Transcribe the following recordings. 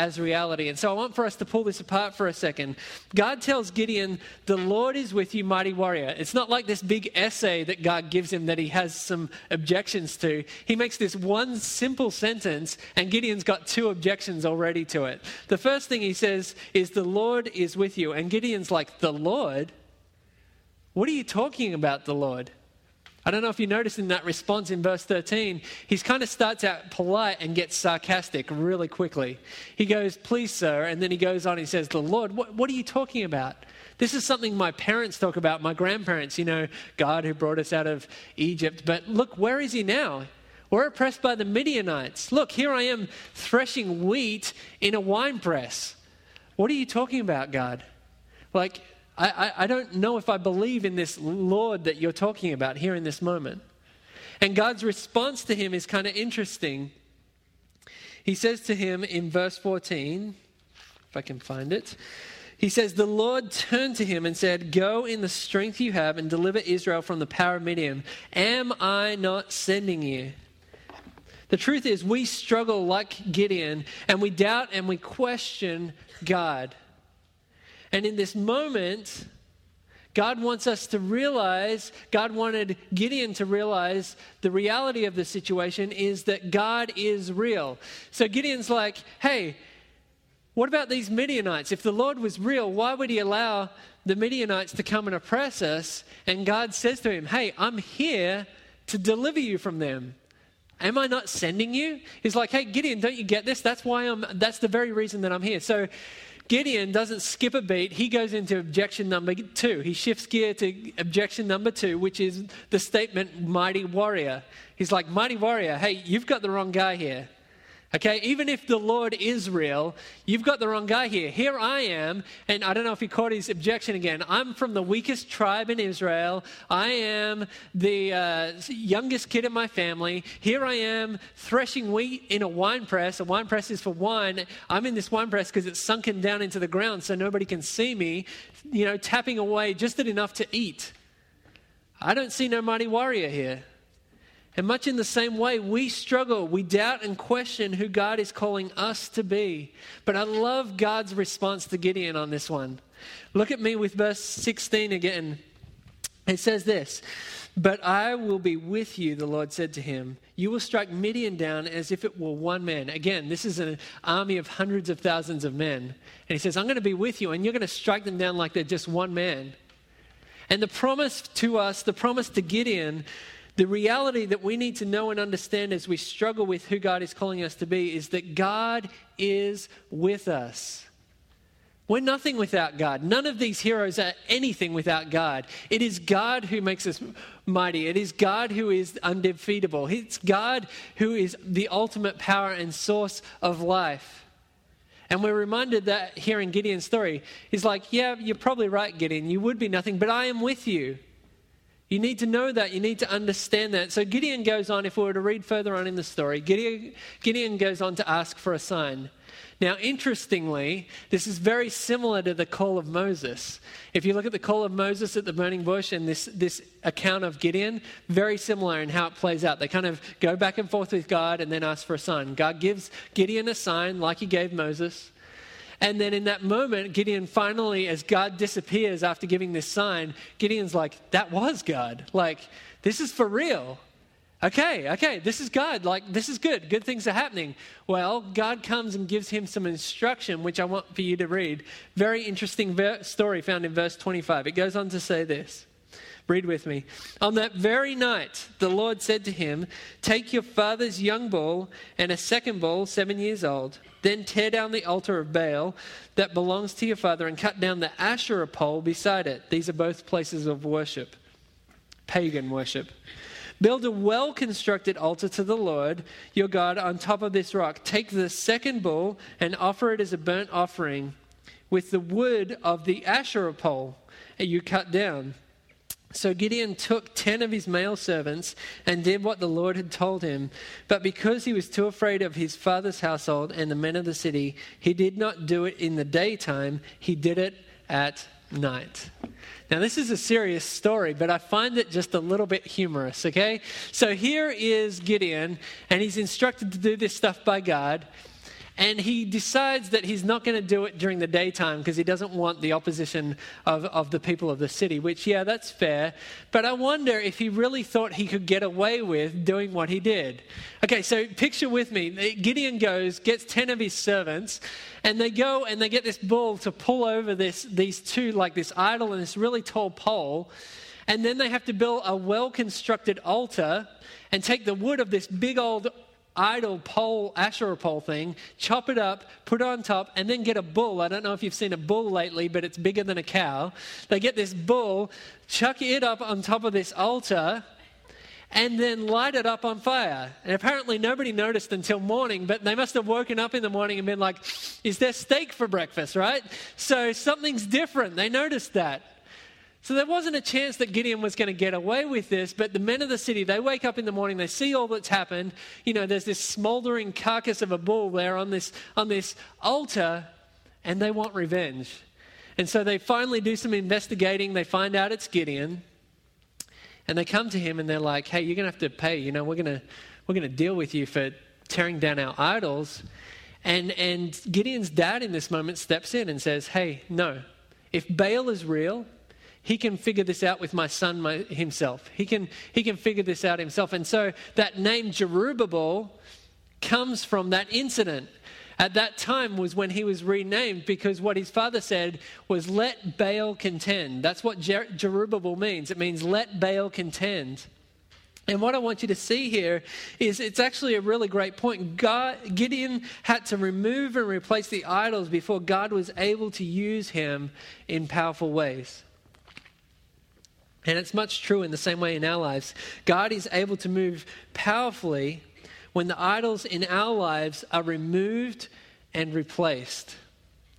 as reality. And so I want for us to pull this apart for a second. God tells Gideon, The Lord is with you, mighty warrior. It's not like this big essay that God gives him that he has some objections to. He makes this one simple sentence, and Gideon's got two objections already to it. The first thing he says is, The Lord is with you. And Gideon's like, The Lord? What are you talking about, the Lord? I don't know if you noticed in that response in verse 13, he kind of starts out polite and gets sarcastic really quickly. He goes, Please, sir. And then he goes on, he says, The Lord, what, what are you talking about? This is something my parents talk about, my grandparents, you know, God who brought us out of Egypt. But look, where is he now? We're oppressed by the Midianites. Look, here I am threshing wheat in a wine press. What are you talking about, God? Like, I, I, don't know if I believe in this Lord that you're talking about here in this moment. And God's response to him is kind of interesting. He says to him in verse 14, if I can find it, he says, The Lord turned to him and said, Go in the strength you have and deliver Israel from the power of Midian. Am I not sending you? The truth is, we struggle like Gideon and we doubt and we question God. And in this moment, God wants us to realize, God wanted Gideon to realize the reality of the situation is that God is real. So Gideon's like, hey, what about these Midianites? If the Lord was real, why would he allow the Midianites to come and oppress us? And God says to him, hey, I'm here to deliver you from them. Am I not sending you? He's like, hey, Gideon, don't you get this? That's why I'm, that's the very reason that I'm here. So Gideon doesn't skip a beat. He goes into objection number two. He shifts gear to objection number two, which is the statement, mighty warrior. He's like, mighty warrior, hey, you've got the wrong guy here. Okay, even if the Lord is real, you've got the wrong guy here. Here I am, and I don't know if he caught his objection again. I'm from the weakest tribe in Israel. I am the uh, youngest kid in my family. Here I am threshing wheat in a wine press. A wine press is for wine. I'm in this wine press because it's sunken down into the ground so nobody can see me, you know, tapping away just enough to eat. I don't see no mighty warrior here. And much in the same way, we struggle. We doubt and question who God is calling us to be. But I love God's response to Gideon on this one. Look at me with verse 16 again. It says this But I will be with you, the Lord said to him. You will strike Midian down as if it were one man. Again, this is an army of hundreds of thousands of men. And he says, I'm going to be with you, and you're going to strike them down like they're just one man. And the promise to us, the promise to Gideon, the reality that we need to know and understand as we struggle with who God is calling us to be is that God is with us. We're nothing without God. None of these heroes are anything without God. It is God who makes us mighty. It is God who is undefeatable. It's God who is the ultimate power and source of life. And we're reminded that here in Gideon's story, he's like, Yeah, you're probably right, Gideon. You would be nothing, but I am with you. You need to know that. You need to understand that. So Gideon goes on, if we were to read further on in the story, Gideon, Gideon goes on to ask for a sign. Now, interestingly, this is very similar to the call of Moses. If you look at the call of Moses at the burning bush and this, this account of Gideon, very similar in how it plays out. They kind of go back and forth with God and then ask for a sign. God gives Gideon a sign like he gave Moses. And then in that moment, Gideon finally, as God disappears after giving this sign, Gideon's like, that was God. Like, this is for real. Okay, okay, this is God. Like, this is good. Good things are happening. Well, God comes and gives him some instruction, which I want for you to read. Very interesting ver- story found in verse 25. It goes on to say this. Read with me. On that very night, the Lord said to him, Take your father's young bull and a second bull, seven years old. Then tear down the altar of Baal that belongs to your father and cut down the Asherah pole beside it. These are both places of worship, pagan worship. Build a well constructed altar to the Lord your God on top of this rock. Take the second bull and offer it as a burnt offering with the wood of the Asherah pole that you cut down. So Gideon took ten of his male servants and did what the Lord had told him. But because he was too afraid of his father's household and the men of the city, he did not do it in the daytime, he did it at night. Now, this is a serious story, but I find it just a little bit humorous, okay? So here is Gideon, and he's instructed to do this stuff by God. And he decides that he's not going to do it during the daytime because he doesn't want the opposition of, of the people of the city, which, yeah, that's fair. But I wonder if he really thought he could get away with doing what he did. Okay, so picture with me Gideon goes, gets 10 of his servants, and they go and they get this bull to pull over this, these two, like this idol and this really tall pole. And then they have to build a well constructed altar and take the wood of this big old idol pole, Asherah pole thing, chop it up, put it on top, and then get a bull. I don't know if you've seen a bull lately, but it's bigger than a cow. They get this bull, chuck it up on top of this altar, and then light it up on fire. And apparently nobody noticed until morning, but they must have woken up in the morning and been like, Is there steak for breakfast, right? So something's different. They noticed that. So there wasn't a chance that Gideon was going to get away with this, but the men of the city, they wake up in the morning, they see all that's happened. You know, there's this smoldering carcass of a bull there on this, on this altar, and they want revenge. And so they finally do some investigating. They find out it's Gideon, and they come to him and they're like, hey, you're going to have to pay. You know, we're going to, we're going to deal with you for tearing down our idols. And, and Gideon's dad in this moment steps in and says, hey, no. If Baal is real, he can figure this out with my son my, himself. He can, he can figure this out himself. And so that name Jerubbaal comes from that incident. At that time was when he was renamed because what his father said was, Let Baal contend. That's what Jer- Jerubbaal means. It means, Let Baal contend. And what I want you to see here is it's actually a really great point. God, Gideon had to remove and replace the idols before God was able to use him in powerful ways. And it's much true in the same way in our lives. God is able to move powerfully when the idols in our lives are removed and replaced.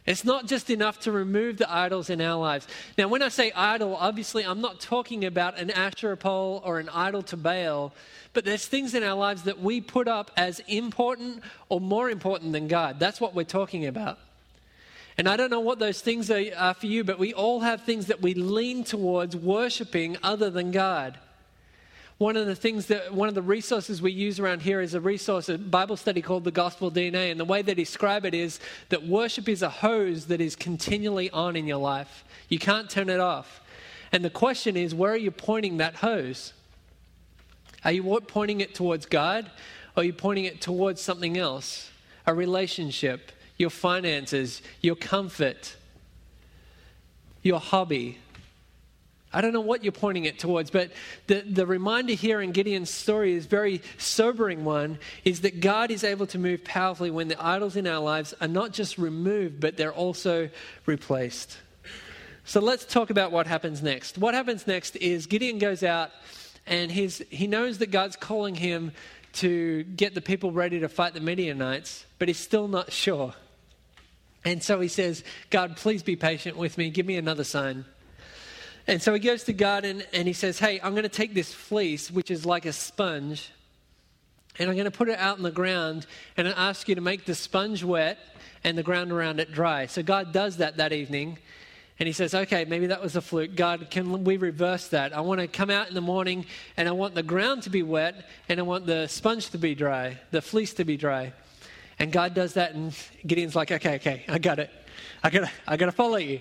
It's not just enough to remove the idols in our lives. Now, when I say idol, obviously I'm not talking about an Asherah pole or an idol to Baal, but there's things in our lives that we put up as important or more important than God. That's what we're talking about. And I don't know what those things are, are for you, but we all have things that we lean towards worshiping other than God. One of the things that, one of the resources we use around here is a resource, a Bible study called the Gospel DNA. And the way they describe it is that worship is a hose that is continually on in your life. You can't turn it off. And the question is, where are you pointing that hose? Are you pointing it towards God or are you pointing it towards something else? A relationship, your finances, your comfort, your hobby. I don't know what you're pointing it towards, but the, the reminder here in Gideon's story is very sobering one is that God is able to move powerfully when the idols in our lives are not just removed, but they're also replaced. So let's talk about what happens next. What happens next is Gideon goes out and he knows that God's calling him to get the people ready to fight the Midianites, but he's still not sure. And so he says, God, please be patient with me. Give me another sign. And so he goes to God and, and he says, Hey, I'm going to take this fleece, which is like a sponge, and I'm going to put it out in the ground and I ask you to make the sponge wet and the ground around it dry. So God does that that evening. And he says, okay, maybe that was a fluke. God, can we reverse that? I want to come out in the morning and I want the ground to be wet and I want the sponge to be dry, the fleece to be dry. And God does that, and Gideon's like, okay, okay, I got it. I got I got to follow you.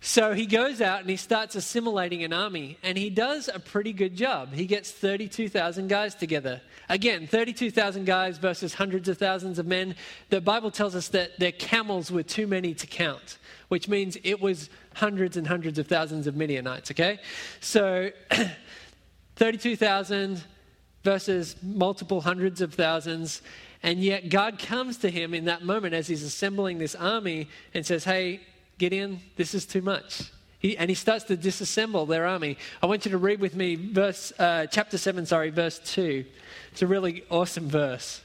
So he goes out and he starts assimilating an army, and he does a pretty good job. He gets 32,000 guys together. Again, 32,000 guys versus hundreds of thousands of men. The Bible tells us that their camels were too many to count, which means it was hundreds and hundreds of thousands of Midianites, okay? So 32,000 versus multiple hundreds of thousands. And yet, God comes to him in that moment as he's assembling this army and says, Hey, Gideon, this is too much. He, and he starts to disassemble their army. I want you to read with me verse, uh, chapter 7, sorry, verse 2. It's a really awesome verse.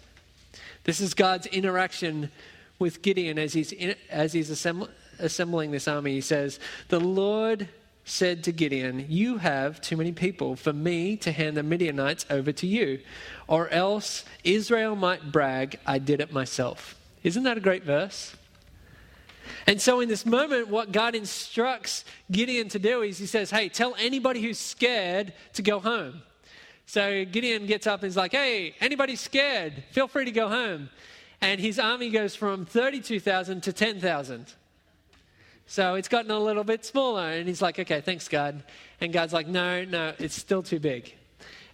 This is God's interaction with Gideon as he's, in, as he's assemb- assembling this army. He says, The Lord said to Gideon, You have too many people for me to hand the Midianites over to you, or else Israel might brag, I did it myself. Isn't that a great verse? And so, in this moment, what God instructs Gideon to do is he says, Hey, tell anybody who's scared to go home. So Gideon gets up and is like, Hey, anybody scared? Feel free to go home. and his army goes from 32,000 to 10,000. So it's gotten a little bit smaller. And he's like, okay, thanks, God. And God's like, no, no, it's still too big.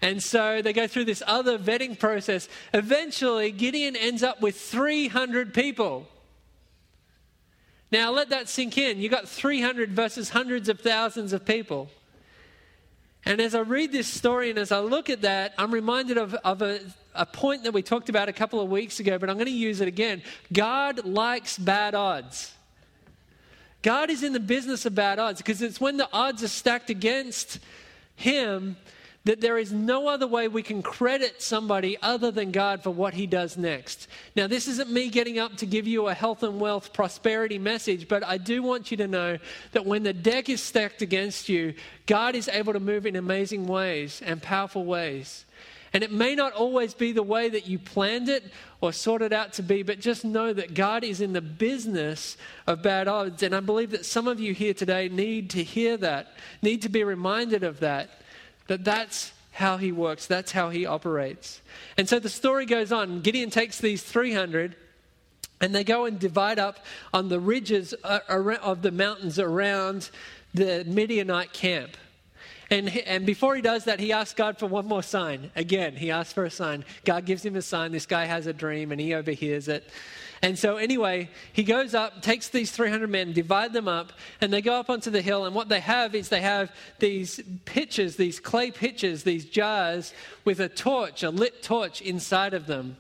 And so they go through this other vetting process. Eventually, Gideon ends up with 300 people. Now, let that sink in. You got 300 versus hundreds of thousands of people. And as I read this story and as I look at that, I'm reminded of, of a, a point that we talked about a couple of weeks ago, but I'm going to use it again. God likes bad odds. God is in the business of bad odds because it's when the odds are stacked against Him that there is no other way we can credit somebody other than God for what he does next. Now, this isn't me getting up to give you a health and wealth prosperity message, but I do want you to know that when the deck is stacked against you, God is able to move in amazing ways and powerful ways. And it may not always be the way that you planned it or sorted out to be, but just know that God is in the business of bad odds. And I believe that some of you here today need to hear that, need to be reminded of that that that's how he works, that's how he operates. And so the story goes on. Gideon takes these 300 and they go and divide up on the ridges uh, of the mountains around the Midianite camp. And, and before he does that, he asks God for one more sign. Again, he asks for a sign. God gives him a sign. This guy has a dream and he overhears it. And so, anyway, he goes up, takes these 300 men, divide them up, and they go up onto the hill. And what they have is they have these pitchers, these clay pitchers, these jars with a torch, a lit torch inside of them,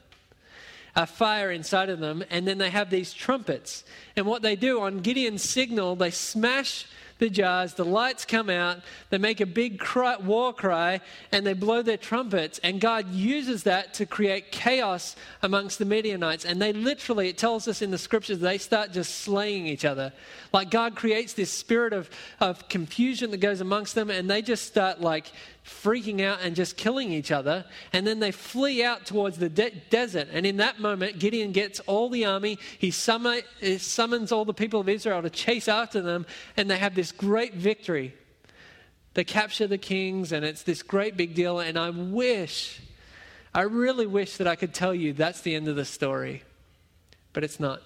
a fire inside of them. And then they have these trumpets. And what they do on Gideon's signal, they smash the jars, the lights come out, they make a big cry, war cry, and they blow their trumpets. And God uses that to create chaos amongst the Midianites. And they literally, it tells us in the scriptures, they start just slaying each other. Like God creates this spirit of, of confusion that goes amongst them, and they just start like freaking out and just killing each other. And then they flee out towards the de- desert. And in that moment, Gideon gets all the army. He, summon, he summons all the people of Israel to chase after them. And they have this great victory. They capture the kings, and it's this great big deal. And I wish, I really wish that I could tell you that's the end of the story. But it's not.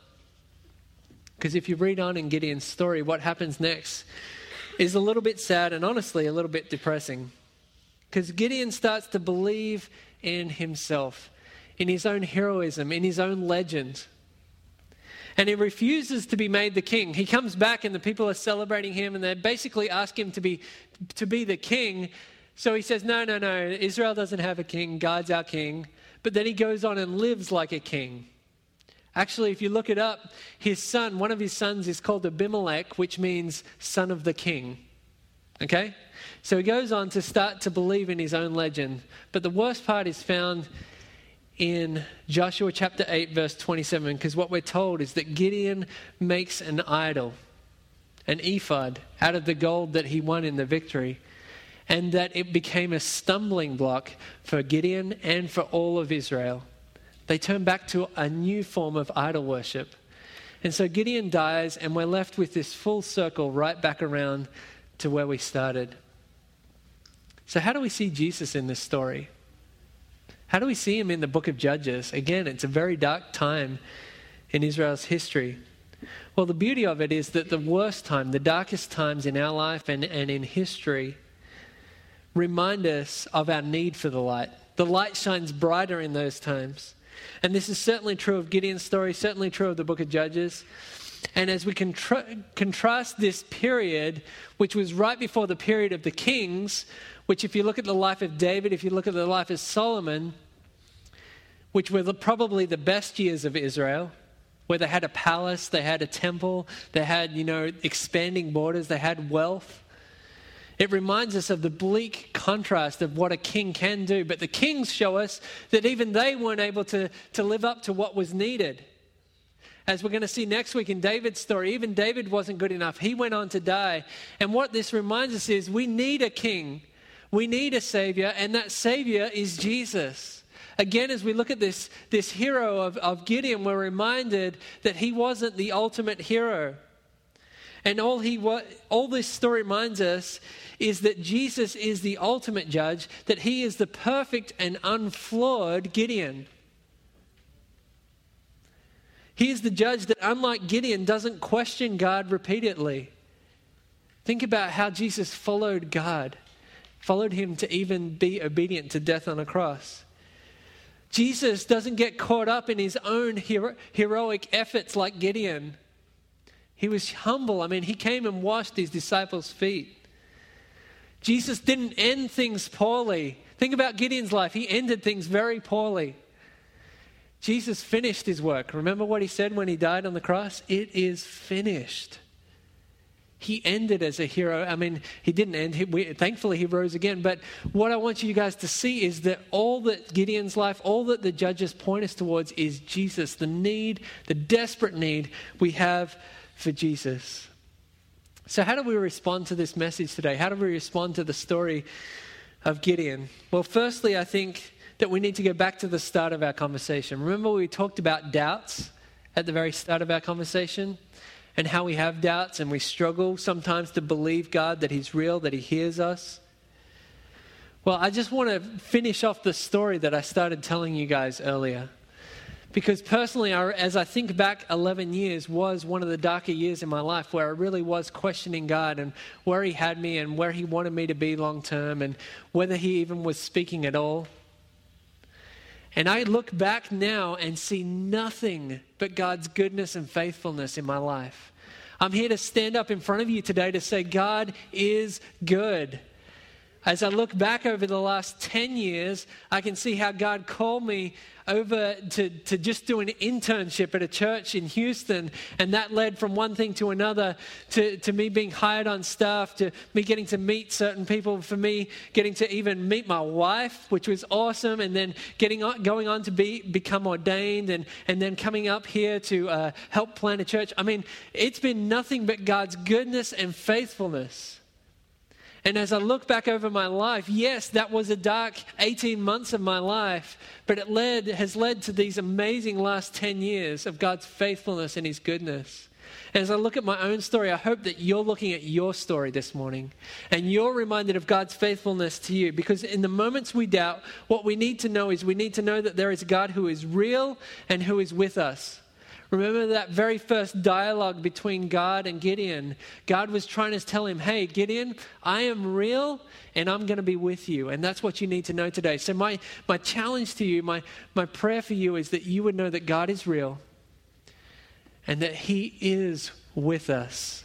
Because if you read on in Gideon's story, what happens next is a little bit sad and honestly a little bit depressing. Because Gideon starts to believe in himself, in his own heroism, in his own legend. And he refuses to be made the king. He comes back and the people are celebrating him and they basically ask him to be, to be the king. So he says, No, no, no, Israel doesn't have a king, God's our king. But then he goes on and lives like a king. Actually, if you look it up, his son, one of his sons is called Abimelech, which means son of the king. Okay? So he goes on to start to believe in his own legend. But the worst part is found in Joshua chapter 8, verse 27, because what we're told is that Gideon makes an idol, an ephod, out of the gold that he won in the victory, and that it became a stumbling block for Gideon and for all of Israel. They turn back to a new form of idol worship. And so Gideon dies, and we're left with this full circle right back around to where we started. So, how do we see Jesus in this story? How do we see him in the book of Judges? Again, it's a very dark time in Israel's history. Well, the beauty of it is that the worst time, the darkest times in our life and, and in history, remind us of our need for the light. The light shines brighter in those times. And this is certainly true of Gideon's story, certainly true of the book of Judges. And as we contra- contrast this period, which was right before the period of the kings, which, if you look at the life of David, if you look at the life of Solomon, which were the, probably the best years of Israel, where they had a palace, they had a temple, they had, you know, expanding borders, they had wealth. It reminds us of the bleak contrast of what a king can do. But the kings show us that even they weren't able to, to live up to what was needed. As we're going to see next week in David's story, even David wasn't good enough. He went on to die. And what this reminds us is we need a king we need a Savior, and that Savior is Jesus. Again, as we look at this, this hero of, of Gideon, we're reminded that he wasn't the ultimate hero. And all, he, all this story reminds us is that Jesus is the ultimate judge, that he is the perfect and unflawed Gideon. He is the judge that, unlike Gideon, doesn't question God repeatedly. Think about how Jesus followed God, followed him to even be obedient to death on a cross. Jesus doesn't get caught up in his own hero- heroic efforts like Gideon. He was humble. I mean, he came and washed his disciples' feet. Jesus didn't end things poorly. Think about Gideon's life. He ended things very poorly. Jesus finished his work. Remember what he said when he died on the cross? It is finished. He ended as a hero. I mean, he didn't end. He, we, thankfully, he rose again. But what I want you guys to see is that all that Gideon's life, all that the judges point us towards is Jesus, the need, the desperate need we have for Jesus. So, how do we respond to this message today? How do we respond to the story of Gideon? Well, firstly, I think that we need to go back to the start of our conversation. Remember, we talked about doubts at the very start of our conversation and how we have doubts and we struggle sometimes to believe God that He's real, that He hears us. Well, I just want to finish off the story that I started telling you guys earlier. Because personally, as I think back 11 years, was one of the darker years in my life where I really was questioning God and where He had me and where He wanted me to be long term and whether He even was speaking at all. And I look back now and see nothing but God's goodness and faithfulness in my life. I'm here to stand up in front of you today to say, God is good. As I look back over the last 10 years, I can see how God called me over to, to just do an internship at a church in Houston. And that led from one thing to another to, to me being hired on staff, to me getting to meet certain people, for me getting to even meet my wife, which was awesome. And then getting on, going on to be, become ordained and, and then coming up here to uh, help plant a church. I mean, it's been nothing but God's goodness and faithfulness. And as I look back over my life, yes, that was a dark 18 months of my life, but it led, has led to these amazing last 10 years of God's faithfulness and His goodness. And as I look at my own story, I hope that you're looking at your story this morning and you're reminded of God's faithfulness to you. Because in the moments we doubt, what we need to know is we need to know that there is a God who is real and who is with us. Remember that very first dialogue between God and Gideon? God was trying to tell him, hey, Gideon, I am real and I'm going to be with you. And that's what you need to know today. So, my, my challenge to you, my, my prayer for you is that you would know that God is real and that He is with us.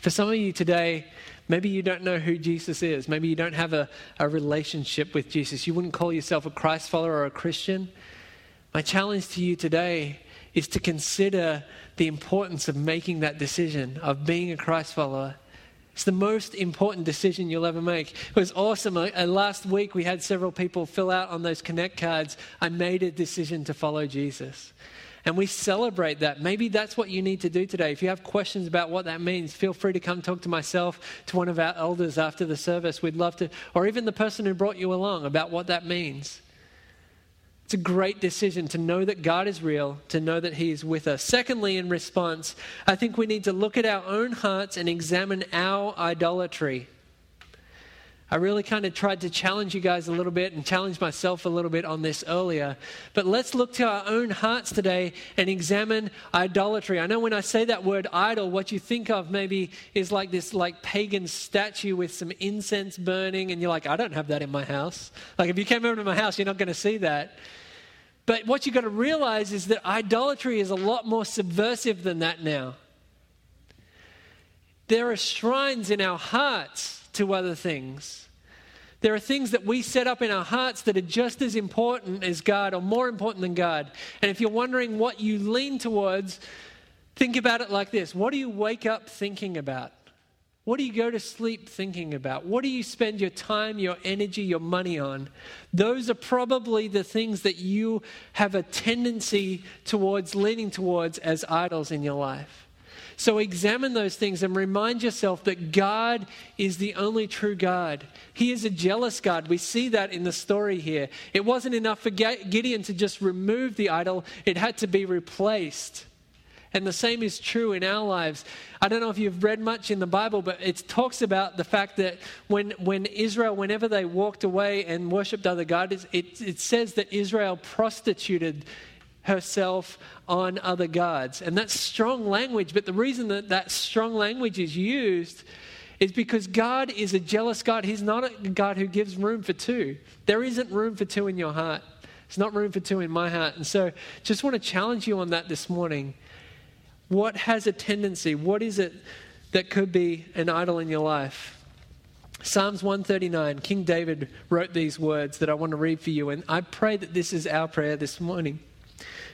For some of you today, maybe you don't know who Jesus is. Maybe you don't have a, a relationship with Jesus. You wouldn't call yourself a Christ follower or a Christian. My challenge to you today is to consider the importance of making that decision, of being a Christ follower. It's the most important decision you'll ever make. It was awesome. Uh, last week, we had several people fill out on those Connect cards I made a decision to follow Jesus. And we celebrate that. Maybe that's what you need to do today. If you have questions about what that means, feel free to come talk to myself, to one of our elders after the service. We'd love to, or even the person who brought you along about what that means. It's a great decision to know that God is real, to know that He is with us. Secondly, in response, I think we need to look at our own hearts and examine our idolatry. I really kind of tried to challenge you guys a little bit and challenge myself a little bit on this earlier. But let's look to our own hearts today and examine idolatry. I know when I say that word idol, what you think of maybe is like this like pagan statue with some incense burning, and you're like, I don't have that in my house. Like if you came over to my house, you're not going to see that. But what you've got to realize is that idolatry is a lot more subversive than that now. There are shrines in our hearts to other things. There are things that we set up in our hearts that are just as important as God or more important than God. And if you're wondering what you lean towards, think about it like this What do you wake up thinking about? What do you go to sleep thinking about? What do you spend your time, your energy, your money on? Those are probably the things that you have a tendency towards, leaning towards as idols in your life. So examine those things and remind yourself that God is the only true God. He is a jealous God. We see that in the story here. It wasn't enough for Gideon to just remove the idol, it had to be replaced. And the same is true in our lives. I don't know if you've read much in the Bible, but it talks about the fact that when, when Israel, whenever they walked away and worshipped other gods, it, it says that Israel prostituted herself on other gods. And that's strong language, but the reason that that strong language is used is because God is a jealous God. He's not a God who gives room for two. There isn't room for two in your heart. There's not room for two in my heart. And so just want to challenge you on that this morning. What has a tendency? What is it that could be an idol in your life? Psalms 139, King David wrote these words that I want to read for you, and I pray that this is our prayer this morning.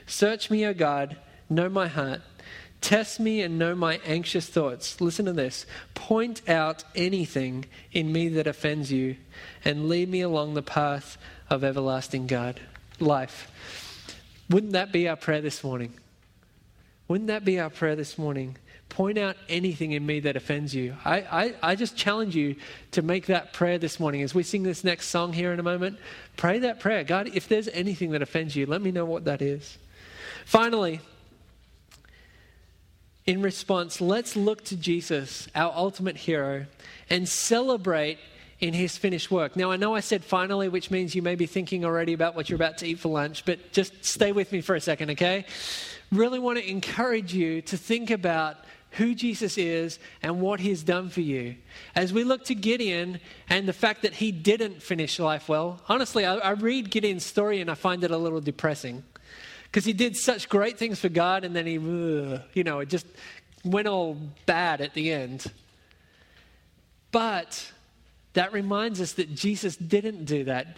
Search me, O God, know my heart. Test me and know my anxious thoughts. Listen to this. Point out anything in me that offends you, and lead me along the path of everlasting God life. Wouldn't that be our prayer this morning? Wouldn't that be our prayer this morning? Point out anything in me that offends you. I, I, I just challenge you to make that prayer this morning. As we sing this next song here in a moment, pray that prayer. God, if there's anything that offends you, let me know what that is. Finally, in response, let's look to Jesus, our ultimate hero, and celebrate in his finished work. Now, I know I said finally, which means you may be thinking already about what you're about to eat for lunch, but just stay with me for a second, okay? Really want to encourage you to think about who Jesus is and what he's done for you. As we look to Gideon and the fact that he didn't finish life well, honestly, I, I read Gideon's story and I find it a little depressing because he did such great things for God and then he, you know, it just went all bad at the end. But that reminds us that Jesus didn't do that.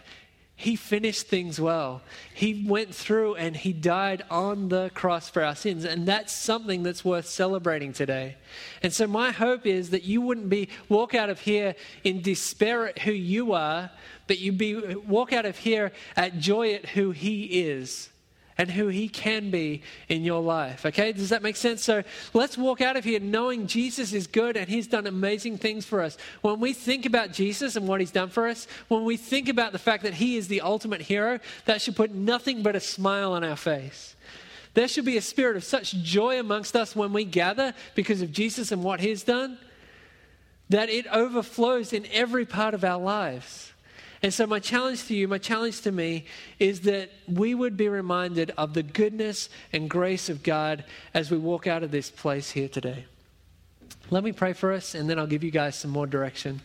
He finished things well. He went through and he died on the cross for our sins. And that's something that's worth celebrating today. And so my hope is that you wouldn't be walk out of here in despair at who you are, but you'd be walk out of here at joy at who he is and who He can be in your life. Okay, does that make sense? So let's walk out of here knowing Jesus is good and He's done amazing things for us. When we think about Jesus and what He's done for us, when we think about the fact that He is the ultimate hero, that should put nothing but a smile on our face. There should be a spirit of such joy amongst us when we gather because of Jesus and what He's done that it overflows in every part of our lives. And so, my challenge to you, my challenge to me, is that we would be reminded of the goodness and grace of God as we walk out of this place here today. Let me pray for us, and then I'll give you guys some more direction.